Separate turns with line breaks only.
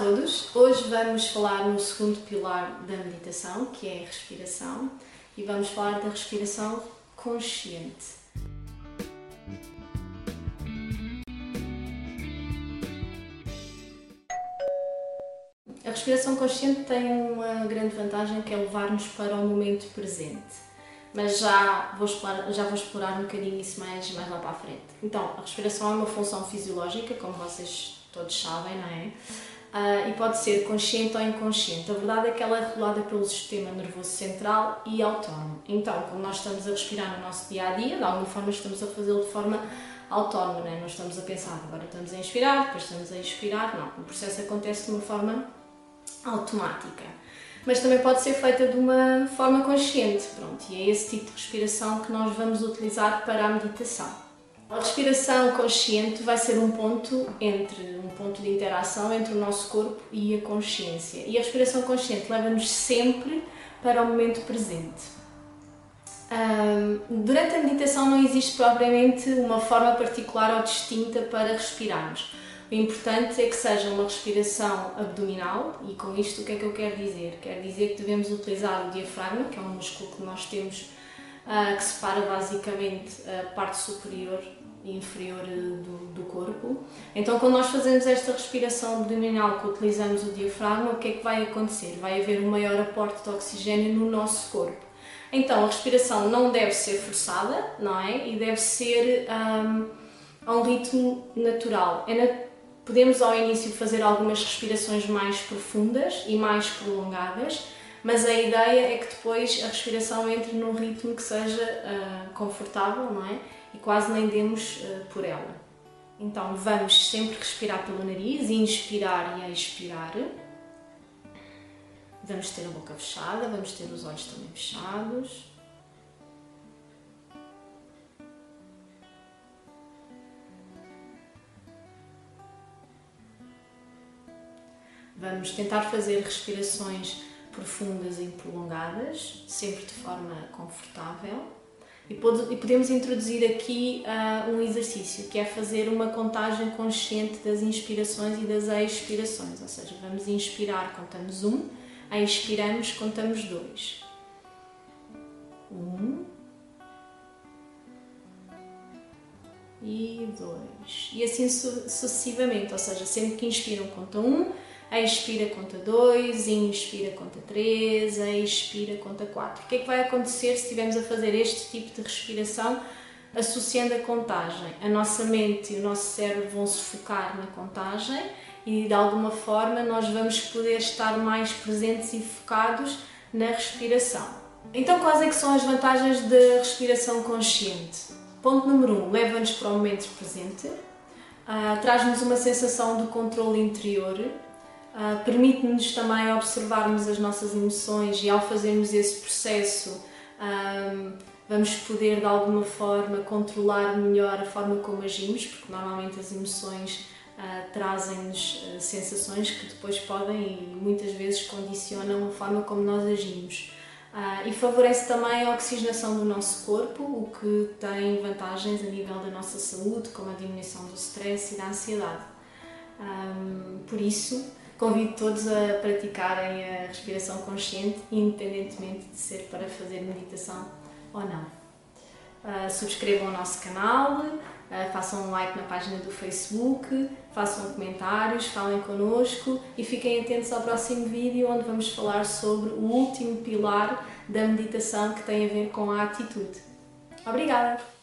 todos! Hoje vamos falar no segundo pilar da meditação, que é a respiração, e vamos falar da respiração consciente. A respiração consciente tem uma grande vantagem que é levar-nos para o momento presente mas já vou explorar, já vou explorar um bocadinho isso mais, mais lá para a frente. Então, a respiração é uma função fisiológica, como vocês todos sabem, não é? Uh, e pode ser consciente ou inconsciente. A verdade é que ela é regulada pelo sistema nervoso central e autónomo. Então, quando nós estamos a respirar no nosso dia a dia, de alguma forma estamos a fazê-lo de forma autónoma, não, é? estamos a pensar, agora estamos a inspirar, depois estamos a expirar, não. O processo acontece de uma forma automática mas também pode ser feita de uma forma consciente. Pronto, e é esse tipo de respiração que nós vamos utilizar para a meditação. A respiração consciente vai ser um ponto entre um ponto de interação entre o nosso corpo e a consciência. E a respiração consciente leva-nos sempre para o momento presente. Um, durante a meditação não existe propriamente uma forma particular ou distinta para respirarmos. O importante é que seja uma respiração abdominal e com isto o que é que eu quero dizer? Quero dizer que devemos utilizar o diafragma, que é um músculo que nós temos uh, que separa basicamente a parte superior inferior do, do, corpo. Então, quando nós fazemos esta respiração abdominal que utilizamos o diafragma, o que é que vai acontecer? Vai haver um maior aporte de oxigênio no nosso corpo. Então, a respiração não deve ser forçada, não é? E deve ser um, a um ritmo natural. É Podemos ao início fazer algumas respirações mais profundas e mais prolongadas, mas a ideia é que depois a respiração entre num ritmo que seja uh, confortável, não é? E quase nem demos uh, por ela. Então vamos sempre respirar pelo nariz, inspirar e expirar. Vamos ter a boca fechada, vamos ter os olhos também fechados. Vamos tentar fazer respirações profundas e prolongadas, sempre de forma confortável. E podemos introduzir aqui uh, um exercício que é fazer uma contagem consciente das inspirações e das expirações, ou seja, vamos inspirar, contamos um, expiramos, contamos dois. Um e dois. E assim sucessivamente, ou seja, sempre que inspiram, contam um expira conta 2, inspira conta 3, expira conta 4. O que é que vai acontecer se estivermos a fazer este tipo de respiração associando a contagem? A nossa mente e o nosso cérebro vão se focar na contagem e de alguma forma nós vamos poder estar mais presentes e focados na respiração. Então, quais é que são as vantagens da respiração consciente? Ponto número 1, um, leva-nos para o momento presente, uh, traz-nos uma sensação de controle interior, Uh, Permite-nos também observarmos as nossas emoções e ao fazermos esse processo um, vamos poder de alguma forma controlar melhor a forma como agimos, porque normalmente as emoções uh, trazem-nos uh, sensações que depois podem e muitas vezes condicionam a forma como nós agimos. e favorece também a oxigenação do nosso corpo, o que tem vantagens a nível da nossa saúde, como a diminuição do stress e da ansiedade. Um, por isso, Convido todos a praticarem a respiração consciente, independentemente de ser para fazer meditação ou não. Uh, subscrevam o nosso canal, uh, façam um like na página do Facebook, façam comentários, falem connosco e fiquem atentos ao próximo vídeo onde vamos falar sobre o último pilar da meditação que tem a ver com a atitude. Obrigada!